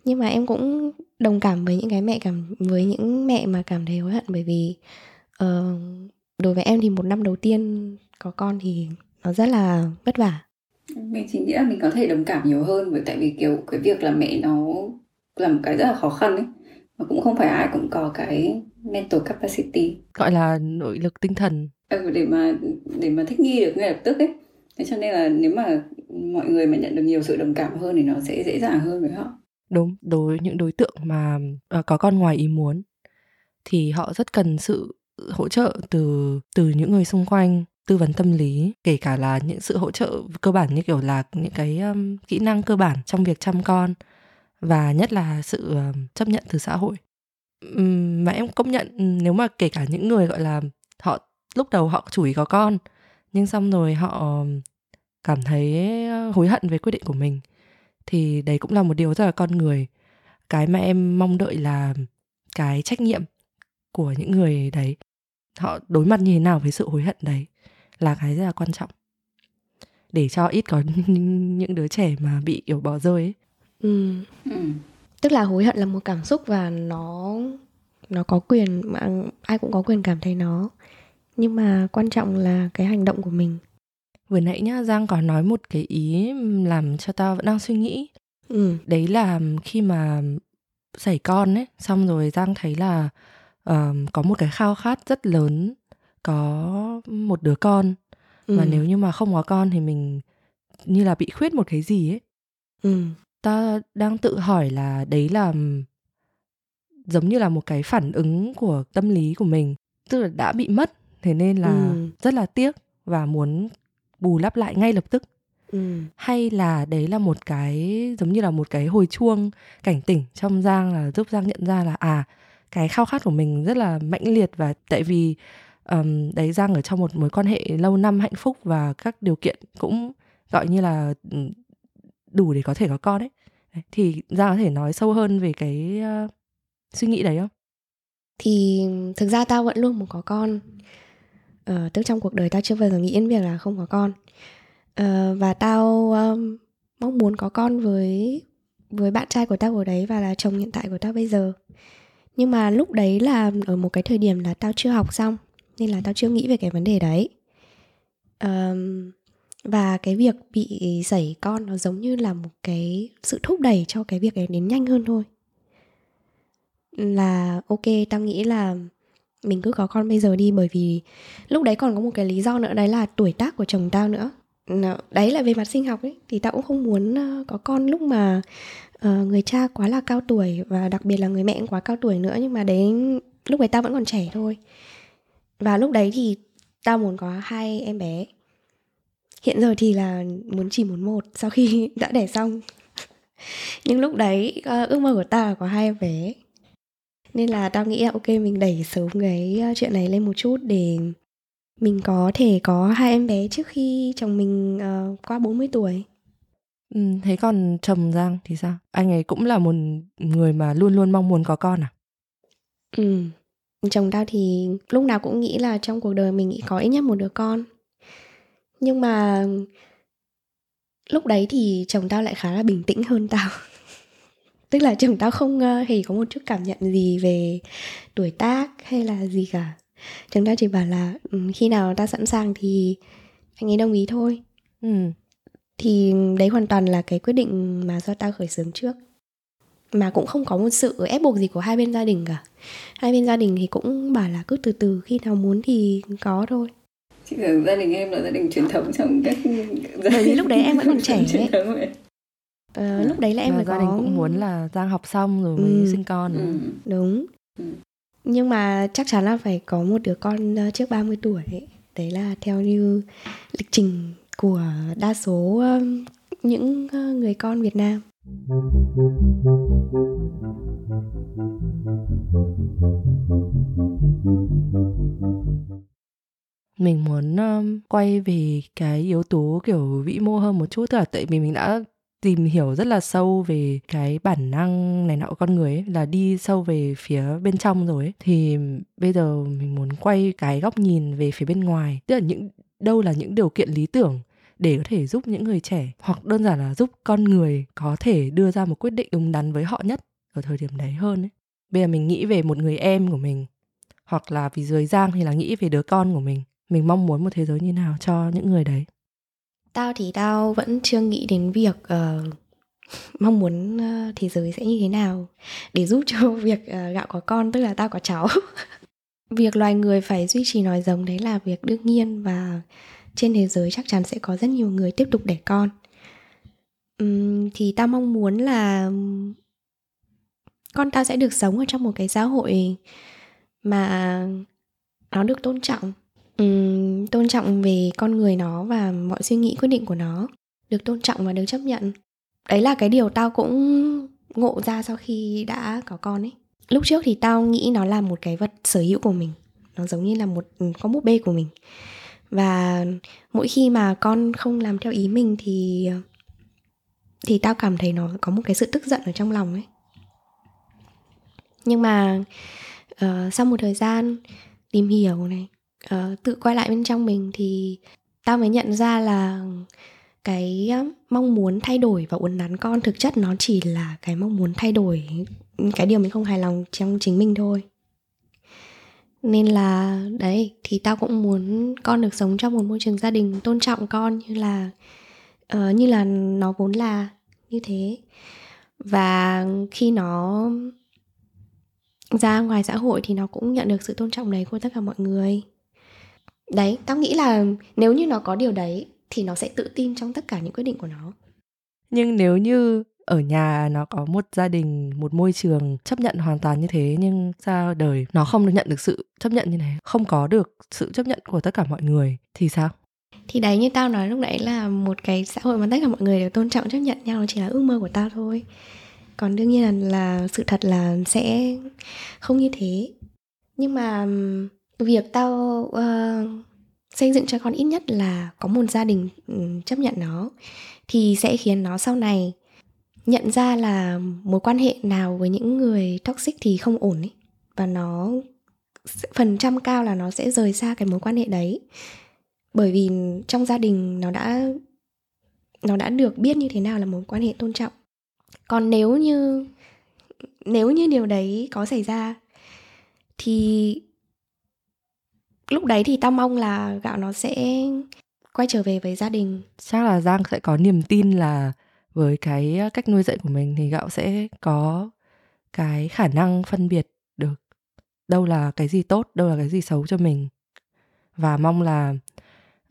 nhưng mà em cũng đồng cảm với những cái mẹ cảm với những mẹ mà cảm thấy hối hận bởi vì uh, đối với em thì một năm đầu tiên có con thì nó rất là vất vả. Mình chỉ nghĩ là mình có thể đồng cảm nhiều hơn bởi tại vì kiểu cái việc là mẹ nó là một cái rất là khó khăn ấy. Mà cũng không phải ai cũng có cái mental capacity. Gọi là nội lực tinh thần. Ừ, để mà để mà thích nghi được ngay lập tức ấy. Thế cho nên là nếu mà mọi người mà nhận được nhiều sự đồng cảm hơn thì nó sẽ dễ dàng hơn với họ. Đúng đối những đối tượng mà uh, có con ngoài ý muốn thì họ rất cần sự hỗ trợ từ từ những người xung quanh tư vấn tâm lý kể cả là những sự hỗ trợ cơ bản như kiểu là những cái um, kỹ năng cơ bản trong việc chăm con và nhất là sự um, chấp nhận từ xã hội. Um, mà em công nhận nếu mà kể cả những người gọi là họ lúc đầu họ chủ ý có con nhưng xong rồi họ cảm thấy hối hận về quyết định của mình thì đấy cũng là một điều rất là con người. Cái mà em mong đợi là cái trách nhiệm của những người đấy họ đối mặt như thế nào với sự hối hận đấy là cái rất là quan trọng để cho ít có những đứa trẻ mà bị kiểu bỏ rơi ấy ừ. ừ. tức là hối hận là một cảm xúc và nó nó có quyền mà ai cũng có quyền cảm thấy nó nhưng mà quan trọng là cái hành động của mình vừa nãy nhá giang có nói một cái ý làm cho tao vẫn đang suy nghĩ ừ. đấy là khi mà xảy con ấy xong rồi giang thấy là uh, có một cái khao khát rất lớn có một đứa con ừ. và nếu như mà không có con thì mình như là bị khuyết một cái gì ấy ừ. ta đang tự hỏi là đấy là giống như là một cái phản ứng của tâm lý của mình tức là đã bị mất thế nên là ừ. rất là tiếc và muốn bù lắp lại ngay lập tức ừ. hay là đấy là một cái giống như là một cái hồi chuông cảnh tỉnh trong giang là giúp giang nhận ra là à cái khao khát của mình rất là mãnh liệt và tại vì um, đấy giang ở trong một mối quan hệ lâu năm hạnh phúc và các điều kiện cũng gọi như là đủ để có thể có con ấy. Đấy, thì giang có thể nói sâu hơn về cái uh, suy nghĩ đấy không? Thì thực ra tao vẫn luôn muốn có con. Ờ, tức trong cuộc đời tao chưa bao giờ nghĩ đến việc là không có con. Ờ, và tao um, mong muốn có con với với bạn trai của tao hồi đấy và là chồng hiện tại của tao bây giờ. Nhưng mà lúc đấy là ở một cái thời điểm là tao chưa học xong nên là tao chưa nghĩ về cái vấn đề đấy. Um, và cái việc bị sẩy con nó giống như là một cái sự thúc đẩy cho cái việc ấy đến nhanh hơn thôi. Là ok tao nghĩ là mình cứ có con bây giờ đi bởi vì lúc đấy còn có một cái lý do nữa đấy là tuổi tác của chồng tao nữa. Đấy là về mặt sinh học ấy thì tao cũng không muốn ờ, có con lúc mà uh, người cha quá là cao tuổi và đặc biệt là người mẹ cũng quá cao tuổi nữa nhưng mà đến lúc đấy tao vẫn còn trẻ thôi và lúc đấy thì tao muốn có hai em bé. Hiện giờ thì là muốn chỉ muốn một sau khi đã đẻ xong. Nhưng lúc đấy uh, ước mơ của tao là có hai em bé. Nên là tao nghĩ là ok mình đẩy sớm cái ờ, chuyện này lên một chút để mình có thể có hai em bé trước khi chồng mình uh, qua 40 tuổi. Ừ, thế còn chồng Giang thì sao? Anh ấy cũng là một người mà luôn luôn mong muốn có con à? Ừ chồng tao thì lúc nào cũng nghĩ là trong cuộc đời mình nghĩ có ít nhất một đứa con. Nhưng mà lúc đấy thì chồng tao lại khá là bình tĩnh hơn tao. Tức là chồng tao không uh, hề có một chút cảm nhận gì về tuổi tác hay là gì cả. Chồng tao chỉ bảo là um, khi nào tao sẵn sàng thì anh ấy đồng ý thôi. Ừ. thì đấy hoàn toàn là cái quyết định mà do tao khởi xướng trước mà cũng không có một sự ép buộc gì của hai bên gia đình cả hai bên gia đình thì cũng bảo là cứ từ từ khi nào muốn thì có thôi chị tưởng gia đình em là gia đình truyền thống trong các bởi vì lúc đấy em vẫn còn trẻ ấy ờ, lúc đấy là em phải gia có... đình cũng muốn là giang học xong rồi mới ừ. sinh con ừ. đúng ừ. nhưng mà chắc chắn là phải có một đứa con ờ, trước 30 tuổi ấy. đấy là theo như lịch trình của đa số những ờ, người con Việt Nam mình muốn um, quay về cái yếu tố kiểu vĩ mô hơn một chút thôi là tại vì mình đã tìm hiểu rất là sâu về cái bản năng này nọ của con người ấy, là đi sâu về phía bên trong rồi ấy. thì bây giờ mình muốn quay cái góc nhìn về phía bên ngoài. Tức là những đâu là những điều kiện lý tưởng để có thể giúp những người trẻ hoặc đơn giản là giúp con người có thể đưa ra một quyết định đúng đắn với họ nhất ở thời điểm đấy hơn ấy. Bây giờ mình nghĩ về một người em của mình hoặc là vì dưới Giang thì là nghĩ về đứa con của mình. Mình mong muốn một thế giới như nào cho những người đấy. Tao thì tao vẫn chưa nghĩ đến việc uh, mong muốn uh, thế giới sẽ như thế nào để giúp cho việc uh, gạo có con tức là tao có cháu. việc loài người phải duy trì nòi giống đấy là việc đương nhiên và trên thế giới chắc chắn sẽ có rất nhiều người tiếp tục đẻ con. Uhm, thì tao mong muốn là con tao sẽ được sống ở trong một cái xã hội mà nó được tôn trọng. Uhm, tôn trọng về con người nó và mọi suy nghĩ quyết định của nó. Được tôn trọng và được chấp nhận. Đấy là cái điều tao cũng ngộ ra sau khi đã có con ấy. Lúc trước thì tao nghĩ nó là một cái vật sở hữu của mình. Nó giống như là một ừ, con búp bê của mình và mỗi khi mà con không làm theo ý mình thì thì tao cảm thấy nó có một cái sự tức giận ở trong lòng ấy. Nhưng mà uh, sau một thời gian tìm hiểu này uh, tự quay lại bên trong mình thì tao mới nhận ra là cái mong muốn thay đổi và uốn nắn con thực chất nó chỉ là cái mong muốn thay đổi cái điều mình không hài lòng trong chính mình thôi nên là đấy thì tao cũng muốn con được sống trong một môi trường gia đình tôn trọng con như là uh, như là nó vốn là như thế. Và khi nó ra ngoài xã hội thì nó cũng nhận được sự tôn trọng đấy của tất cả mọi người. Đấy tao nghĩ là nếu như nó có điều đấy thì nó sẽ tự tin trong tất cả những quyết định của nó. Nhưng nếu như ở nhà nó có một gia đình một môi trường chấp nhận hoàn toàn như thế nhưng ra đời nó không được nhận được sự chấp nhận như thế không có được sự chấp nhận của tất cả mọi người thì sao? Thì đấy như tao nói lúc nãy là một cái xã hội mà tất cả mọi người đều tôn trọng chấp nhận nhau nó chỉ là ước mơ của tao thôi. Còn đương nhiên là, là sự thật là sẽ không như thế. Nhưng mà việc tao uh, xây dựng cho con ít nhất là có một gia đình chấp nhận nó thì sẽ khiến nó sau này nhận ra là mối quan hệ nào với những người toxic thì không ổn ấy và nó phần trăm cao là nó sẽ rời xa cái mối quan hệ đấy. Bởi vì trong gia đình nó đã nó đã được biết như thế nào là mối quan hệ tôn trọng. Còn nếu như nếu như điều đấy có xảy ra, thì lúc đấy thì tao mong là gạo nó sẽ quay trở về với gia đình. Chắc là giang sẽ có niềm tin là với cái cách nuôi dạy của mình thì gạo sẽ có cái khả năng phân biệt được đâu là cái gì tốt đâu là cái gì xấu cho mình và mong là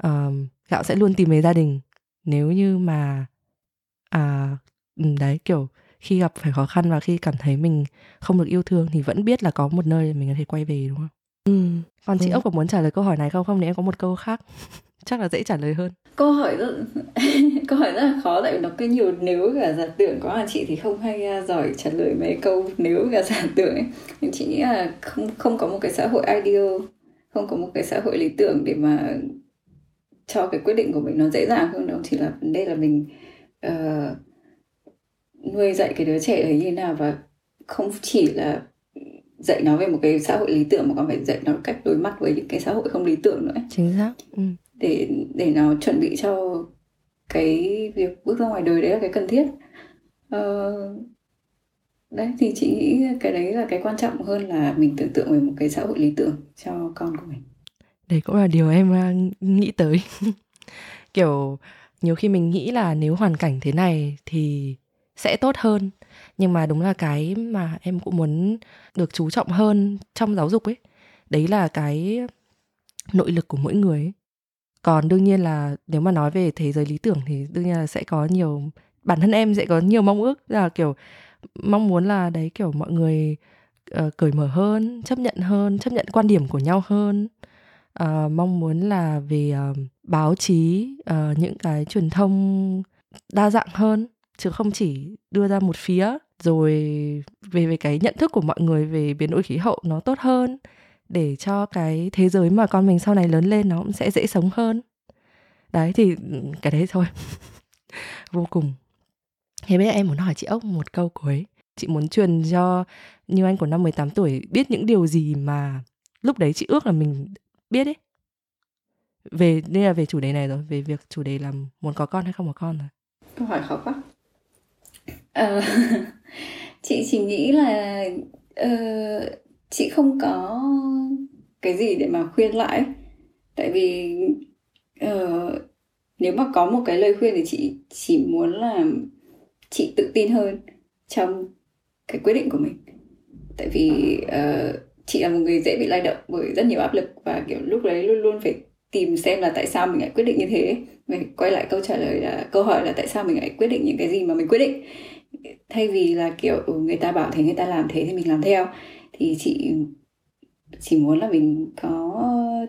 uh, gạo sẽ luôn tìm về gia đình nếu như mà à đấy kiểu khi gặp phải khó khăn và khi cảm thấy mình không được yêu thương thì vẫn biết là có một nơi mình có thể quay về đúng không? Ừ. Còn chị ừ. ốc có muốn trả lời câu hỏi này không? Không thì em có một câu khác chắc là dễ trả lời hơn. Câu hỏi rất câu hỏi rất là khó tại vì nó có nhiều nếu cả giả tưởng có là chị thì không hay uh, giỏi trả lời mấy câu nếu cả giả tưởng ấy. Nhưng chị nghĩ là không không có một cái xã hội ideal không có một cái xã hội lý tưởng để mà cho cái quyết định của mình nó dễ dàng hơn đâu. Chỉ là vấn đề là mình uh, nuôi dạy cái đứa trẻ ấy như nào và không chỉ là dạy nó về một cái xã hội lý tưởng mà còn phải dạy nó cách đối mặt với những cái xã hội không lý tưởng nữa chính xác. Ừ để để nó chuẩn bị cho cái việc bước ra ngoài đời đấy là cái cần thiết. Ờ, đấy thì chị nghĩ cái đấy là cái quan trọng hơn là mình tưởng tượng về một cái xã hội lý tưởng cho con của mình. Đấy cũng là điều em à, nghĩ tới. Kiểu nhiều khi mình nghĩ là nếu hoàn cảnh thế này thì sẽ tốt hơn nhưng mà đúng là cái mà em cũng muốn được chú trọng hơn trong giáo dục ấy đấy là cái nội lực của mỗi người ấy còn đương nhiên là nếu mà nói về thế giới lý tưởng thì đương nhiên là sẽ có nhiều bản thân em sẽ có nhiều mong ước. Là kiểu mong muốn là đấy kiểu mọi người uh, cởi mở hơn chấp nhận hơn chấp nhận quan điểm của nhau hơn. Uh, mong muốn là về uh, báo chí uh, những cái truyền thông đa dạng hơn chứ không chỉ đưa ra một phía. Rồi về về cái nhận thức của mọi người về biến đổi khí hậu nó tốt hơn để cho cái thế giới mà con mình sau này lớn lên nó cũng sẽ dễ sống hơn. Đấy thì ừ, cái đấy thôi. Vô cùng. Thế bây giờ em muốn hỏi chị ốc một câu cuối. Chị muốn truyền cho như anh của năm 18 tuổi biết những điều gì mà lúc đấy chị ước là mình biết ấy? Về đây là về chủ đề này rồi về việc chủ đề là muốn có con hay không có con rồi. Câu hỏi khó quá. Uh, chị chỉ nghĩ là uh, chị không có cái gì để mà khuyên lại? Tại vì uh, nếu mà có một cái lời khuyên thì chị chỉ muốn là chị tự tin hơn trong cái quyết định của mình. Tại vì uh, chị là một người dễ bị lay động bởi rất nhiều áp lực và kiểu lúc đấy luôn luôn phải tìm xem là tại sao mình lại quyết định như thế. Mình quay lại câu trả lời là câu hỏi là tại sao mình lại quyết định những cái gì mà mình quyết định. Thay vì là kiểu ừ, người ta bảo thế người ta làm thế thì mình làm theo. Thì chị chỉ muốn là mình có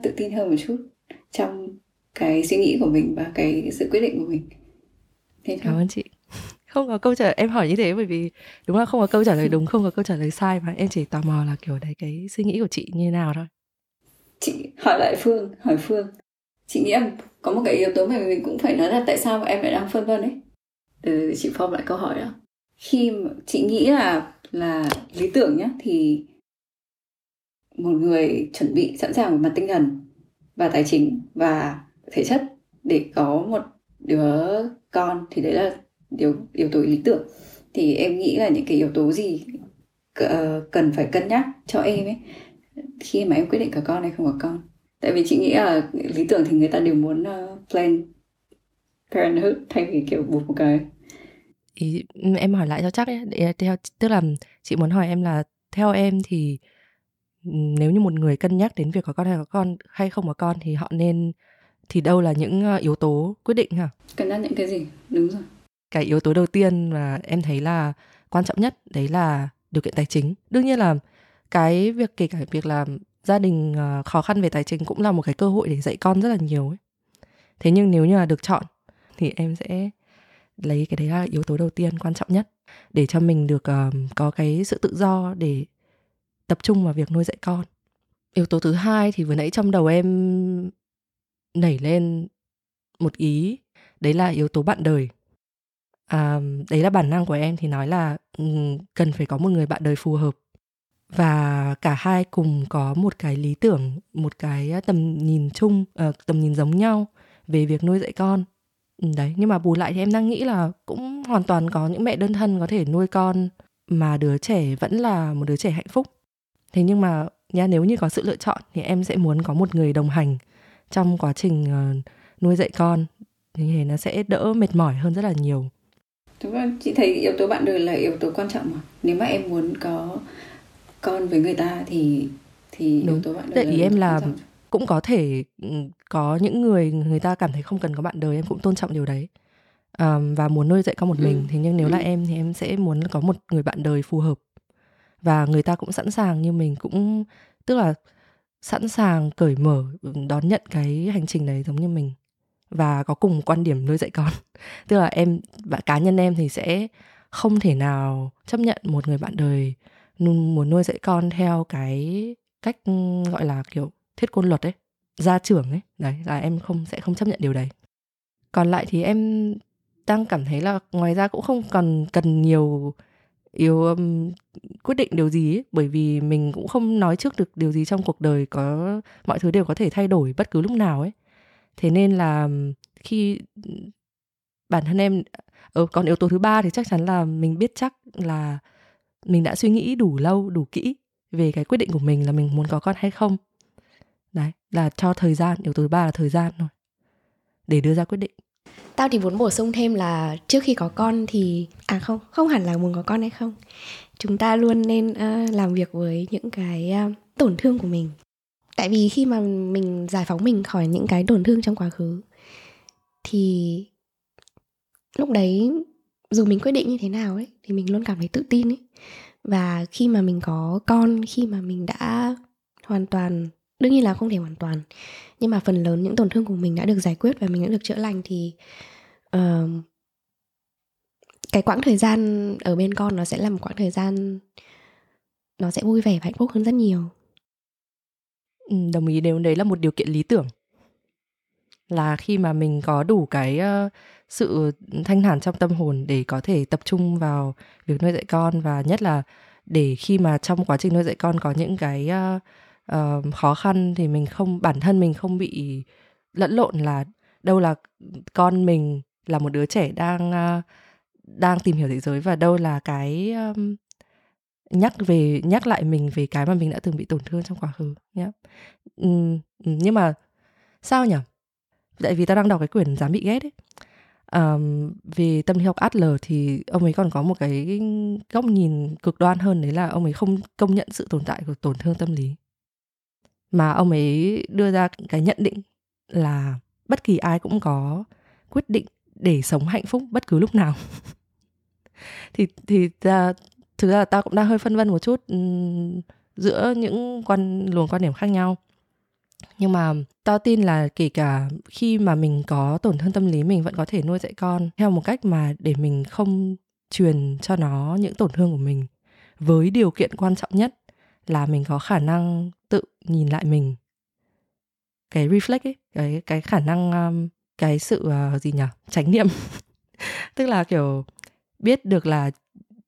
tự tin hơn một chút trong cái suy nghĩ của mình và cái sự quyết định của mình. Thế cảm ơn chị. Không có câu trả lời em hỏi như thế bởi vì đúng là không có câu trả lời đúng không có câu trả lời sai mà em chỉ tò mò là kiểu đấy cái suy nghĩ của chị như thế nào thôi. Chị hỏi lại phương hỏi phương. Chị nghĩ em có một cái yếu tố mà mình cũng phải nói là tại sao em lại đang phân vân ấy. Từ chị phong lại câu hỏi đó. Khi mà chị nghĩ là là lý tưởng nhá thì một người chuẩn bị sẵn sàng về mặt tinh thần và tài chính và thể chất để có một đứa con, thì đấy là điều, yếu tố lý tưởng. Thì em nghĩ là những cái yếu tố gì ờ, cần phải cân nhắc cho em ấy, khi mà em quyết định có con hay không có con. Tại vì chị nghĩ là lý tưởng thì người ta đều muốn ờ, plan parenthood thay vì kiểu buộc một cái. Ý, em hỏi lại cho chắc ấy. Để theo, tức là chị muốn hỏi em là theo em thì nếu như một người cân nhắc đến việc có con hay có con hay không có con thì họ nên thì đâu là những ờ, yếu tố quyết định hả? Cân nhắc những cái gì? Đúng rồi. Cái yếu tố đầu tiên mà em thấy là quan trọng nhất đấy là điều kiện tài chính. Đương nhiên là cái việc kể cả việc là gia đình ờ, khó khăn về tài chính cũng là một cái cơ hội để dạy con rất là nhiều ấy. Thế nhưng nếu như là được chọn thì em sẽ lấy cái đấy là yếu tố đầu tiên quan trọng nhất để cho mình được uh, có cái sự tự do để tập trung vào việc nuôi dạy con. Yếu tố thứ hai thì vừa nãy trong đầu em nảy lên một ý đấy là yếu tố bạn đời. À, đấy là bản năng của em thì nói là ừ, cần phải có một người bạn đời phù hợp. Và cả hai cùng có một cái lý tưởng một cái tầm nhìn chung uh, tầm nhìn giống nhau về việc nuôi dạy con. Ừ, đấy nhưng mà bù lại thì em đang nghĩ là cũng hoàn toàn có những mẹ đơn thân có thể nuôi con mà đứa trẻ vẫn là một đứa trẻ hạnh phúc thế nhưng mà nha nếu như có sự lựa chọn thì em sẽ muốn có một người đồng hành trong quá trình uh, nuôi dạy con. Như thế nó sẽ đỡ mệt mỏi hơn rất là nhiều. Đúng rồi chị thấy yếu tố bạn đời là yếu tố quan trọng mà. Nếu mà em muốn có con với người ta thì thì đúng. yếu tố bạn đời Đấy, ý em là cũng có thể ừ, có những người người ta cảm thấy không cần có bạn đời em cũng tôn trọng điều đấy. Um, và muốn nuôi dạy con một mình. Ừ. thế nhưng nếu là ừ. em thì em sẽ muốn có một người bạn đời phù hợp và người ta cũng sẵn sàng như mình cũng, tức là sẵn sàng cởi mở đón nhận cái hành trình đấy giống như mình. Và có cùng quan điểm nuôi dạy con. Tức là em, và cá nhân em thì sẽ không thể nào chấp nhận một người bạn đời muốn nuôi dạy con theo cái cách gọi là kiểu thiết côn luật ấy, gia trưởng ấy. Đấy, là em không, sẽ không chấp nhận điều đấy. Còn lại thì em đang cảm thấy là ngoài ra cũng không còn cần nhiều yếu um, quyết định điều gì ấy, bởi vì mình cũng không nói trước được điều gì trong cuộc đời có mọi thứ đều có thể thay đổi bất cứ lúc nào ấy. Thế nên là khi bản thân em ừ, còn yếu tố thứ ba thì chắc chắn là mình biết chắc là mình đã suy nghĩ đủ lâu đủ kỹ về cái quyết định của mình là mình muốn có con hay không. Đấy là cho thời gian yếu tố thứ ba là thời gian thôi để đưa ra quyết định tao thì muốn bổ sung thêm là trước khi có con thì à không không hẳn là muốn có con hay không. Chúng ta luôn nên uh, làm việc với những cái uh, tổn thương của mình. Tại vì khi mà mình giải phóng mình khỏi những cái tổn thương trong quá khứ thì lúc đấy dù mình quyết định như thế nào ấy thì mình luôn cảm thấy tự tin ấy. Và khi mà mình có con khi mà mình đã hoàn toàn đương nhiên là không thể hoàn toàn. Nhưng mà phần lớn những tổn thương của mình đã được giải quyết và mình đã được chữa lành thì uh, cái quãng thời gian ở bên con nó sẽ là một quãng thời gian nó sẽ vui vẻ và hạnh phúc hơn rất nhiều. Ừ, đồng ý đều đấy là một điều kiện lý tưởng. Là khi mà mình có đủ cái uh, sự thanh thản trong tâm hồn để có thể tập trung vào việc nuôi dạy con và nhất là để khi mà trong quá trình nuôi dạy con có những cái uh, Ờ, khó khăn thì mình không bản thân mình không bị lẫn lộn là đâu là con mình là một đứa trẻ đang uh, đang tìm hiểu thế giới và đâu là cái um, nhắc về nhắc lại mình về cái mà mình đã từng bị tổn thương trong quá khứ nhé ừ, nhưng mà sao nhỉ? Tại vì tao đang đọc cái quyển dám bị ghét ấy. Um, về tâm lý học Adler thì ông ấy còn có một cái góc nhìn cực đoan hơn đấy là ông ấy không công nhận sự tồn tại của tổn thương tâm lý mà ông ấy đưa ra cái nhận định là bất kỳ ai cũng có quyết định để sống hạnh phúc bất cứ lúc nào. Thì thì ta, thực ra là ta cũng đang hơi phân vân một chút giữa những quan luồng quan điểm khác nhau. Nhưng mà tao tin là kể cả khi mà mình có tổn thương tâm lý mình vẫn có thể nuôi dạy con theo một cách mà để mình không truyền cho nó những tổn thương của mình với điều kiện quan trọng nhất là mình có khả năng tự nhìn lại mình. Cái reflect ấy cái cái khả năng um, cái sự uh, gì nhỉ? Tránh niệm. Tức là kiểu biết được là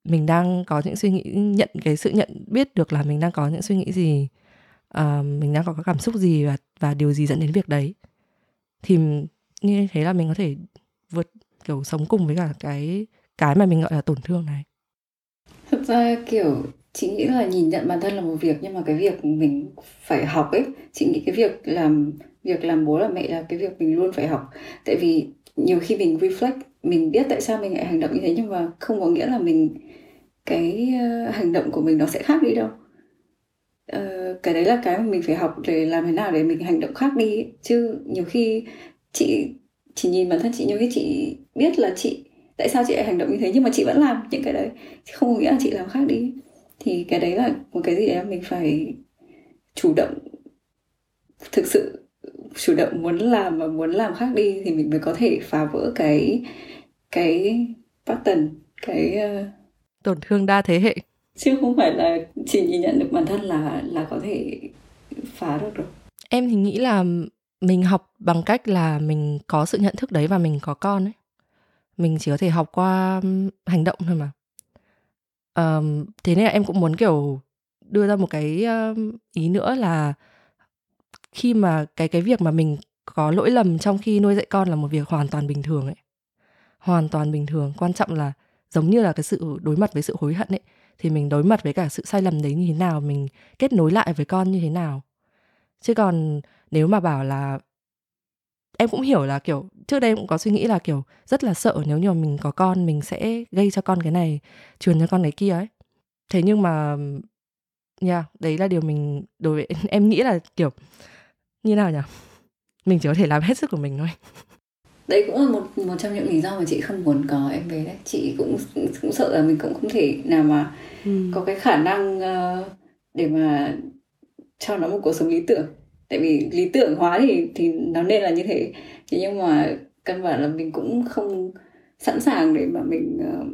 mình đang có những suy nghĩ nhận cái sự nhận biết được là mình đang có những suy nghĩ gì uh, mình đang có cái cảm xúc gì và và điều gì dẫn đến việc đấy. Thì như thế là mình có thể vượt kiểu sống cùng với cả cái cái mà mình gọi là tổn thương này. Thực ra kiểu chị nghĩ là nhìn nhận bản thân là một việc nhưng mà cái việc mình phải học ấy chị nghĩ cái việc làm việc làm bố làm mẹ là cái việc mình luôn phải học. Tại vì nhiều khi mình reflect mình biết tại sao mình lại hành động như thế nhưng mà không có nghĩa là mình cái uh, hành động của mình nó sẽ khác đi đâu. Uh, cái đấy là cái mà mình phải học để làm thế nào để mình hành động khác đi ấy. chứ nhiều khi chị chỉ nhìn bản thân chị nhiều khi chị biết là chị tại sao chị lại hành động như thế nhưng mà chị vẫn làm những cái đấy. Không có nghĩa là chị làm khác đi thì cái đấy là một cái gì đấy mình phải chủ động thực sự chủ động muốn làm và muốn làm khác đi thì mình mới có thể phá vỡ cái cái pattern cái uh... tổn thương đa thế hệ. Chứ không phải là chỉ nhìn nhận được bản thân là là có thể phá được rồi em thì nghĩ là mình học bằng cách là mình có sự nhận thức đấy và mình có con ấy. Mình chỉ có thể học qua hành động thôi mà um, thế nên là em cũng muốn kiểu đưa ra một cái um, ý nữa là khi mà cái cái việc mà mình có lỗi lầm trong khi nuôi dạy con là một việc hoàn toàn bình thường ấy. Hoàn toàn bình thường quan trọng là giống như là cái sự đối mặt với sự hối hận ấy thì mình đối mặt với cả sự sai lầm đấy như thế nào mình kết nối lại với con như thế nào. Chứ còn nếu mà bảo là em cũng hiểu là kiểu trước đây em cũng có suy nghĩ là kiểu rất là sợ nếu như mà mình có con mình sẽ gây cho con cái này truyền cho con cái kia ấy. Thế nhưng mà yeah, đấy là điều mình đối với em nghĩ là kiểu như nào nhỉ? Mình chỉ có thể làm hết sức của mình thôi. Đấy cũng là một một trong những lý do mà chị không muốn có em bé đấy. Chị cũng cũng sợ là mình cũng không thể nào mà ừ. có cái khả năng uh, để mà cho nó một cuộc sống lý tưởng tại vì lý tưởng hóa thì thì nó nên là như thế. Thế nhưng mà căn bản là mình cũng không sẵn sàng để mà mình uh,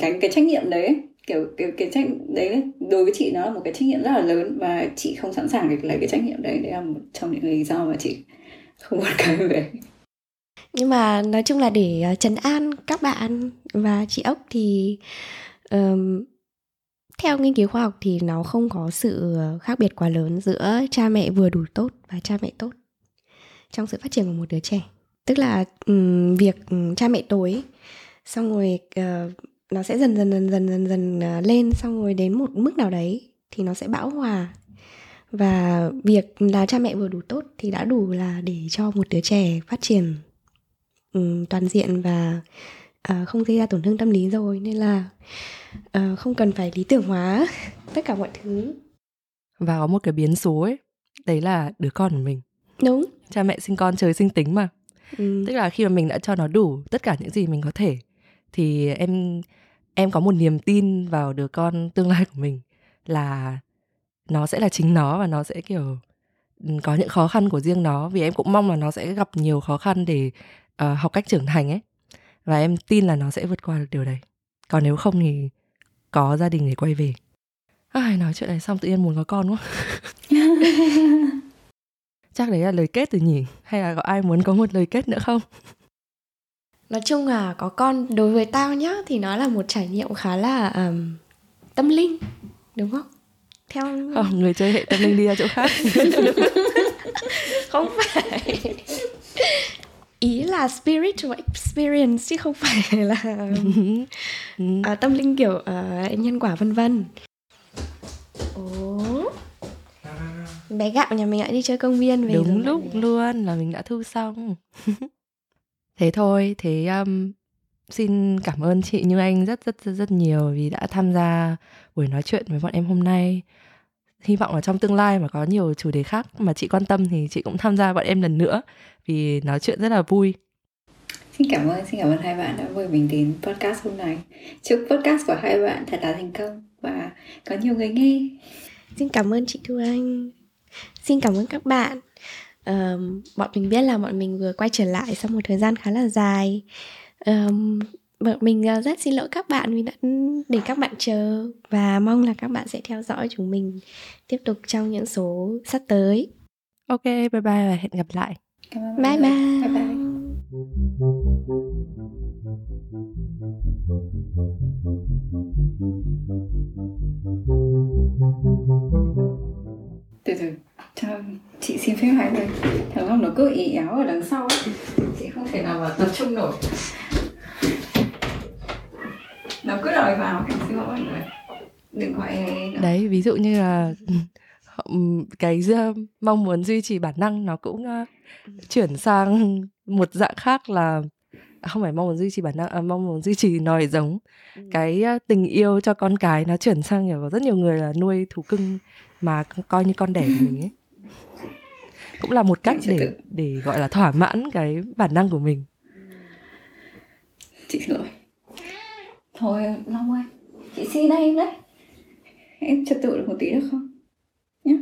gánh cái trách nhiệm đấy. Kiểu cái, cái trách đấy đối với chị nó là một cái trách nhiệm rất là lớn và chị không sẵn sàng để lấy cái trách nhiệm đấy. Đấy là một trong những lý do mà chị không muốn cái về. Nhưng mà nói chung là để ờ, trấn an các bạn và chị ốc thì um, theo nghiên cứu khoa học thì nó không có sự ờ, khác biệt quá lớn giữa cha mẹ vừa đủ tốt và cha mẹ tốt trong sự phát triển của một đứa trẻ. Tức là um, việc um, cha mẹ tối xong rồi uh, nó sẽ dần dần dần dần dần dần uh, lên xong rồi đến một mức nào đấy thì nó sẽ bão hòa. Và việc là cha mẹ vừa đủ tốt thì đã đủ là để cho một đứa trẻ phát triển um, toàn diện và uh, không gây ra tổn thương tâm lý rồi nên là uh, không cần phải lý tưởng hóa tất cả mọi thứ. Và có một cái biến số ấy đấy là đứa con của mình. Đúng. Cha mẹ sinh con trời sinh tính mà. Ừ. tức là khi mà mình đã cho nó đủ tất cả những gì mình có thể thì em em có một niềm tin vào đứa con tương lai của mình là nó sẽ là chính nó và nó sẽ kiểu ừ, có những khó khăn của riêng nó. Vì em cũng mong là nó sẽ gặp nhiều khó khăn để uh, học cách trưởng thành ấy và em tin là nó sẽ vượt qua được điều đấy. Còn nếu không thì có gia đình để quay về. Ai nói chuyện này xong tự nhiên muốn có con quá. Chắc đấy là lời kết rồi nhỉ? Hay là có ai muốn có một lời kết nữa không? Nói chung là có con đối với tao nhá thì nó là một trải nghiệm khá là um, tâm linh đúng không? Theo không người chơi hệ tâm linh đi ra chỗ khác. Không phải ý là spiritual experience chứ không phải là uh, tâm linh kiểu uh, nhân quả vân vân. Bé gạo nhà mình lại đi chơi công viên về đúng lúc luôn là mình đã thu xong. Thế thôi thế um, xin cảm ơn chị như anh rất rất rất rất nhiều vì đã tham gia buổi nói chuyện với bọn em hôm nay hy vọng là trong tương lai mà có nhiều chủ đề khác mà chị quan tâm thì chị cũng tham gia bọn em lần nữa vì nói chuyện rất là vui Xin cảm ơn, xin cảm ơn hai bạn đã mời mình đến podcast hôm nay. Chúc podcast của hai bạn thật là thành công và có nhiều người nghe. Xin cảm ơn chị Thu Anh. Xin cảm ơn các bạn. Um, bọn mình biết là bọn mình vừa quay trở lại sau một thời gian khá là dài. Um, mình ờ, rất xin lỗi các bạn vì đã để các bạn chờ và mong là các bạn sẽ theo dõi chúng mình tiếp tục trong những số sắp tới. Ok, bye bye và hẹn gặp lại. Bye bye. bye, bye. từ từ cho chị xin phép hai người thằng long nó cứ ý éo ở đằng sau ấy. chị không thể nào mà tập trung nổi nó cứ đòi vào xin lỗi mọi người. Đừng gọi đấy ví dụ như là cái mong muốn duy trì bản năng nó cũng uh, chuyển sang một dạng khác là không phải mong muốn duy trì bản năng à, mong muốn duy trì nòi giống. Ừ. cái tình yêu cho con cái nó chuyển sang kiểu có rất nhiều người là nuôi thú cưng mà coi như con đẻ của mình ấy. Cũng là một cách để để gọi là thỏa mãn cái bản năng của mình. Chị lỗi thôi long ơi chị xin em đấy. Em trật tự được một tí được không? Nhé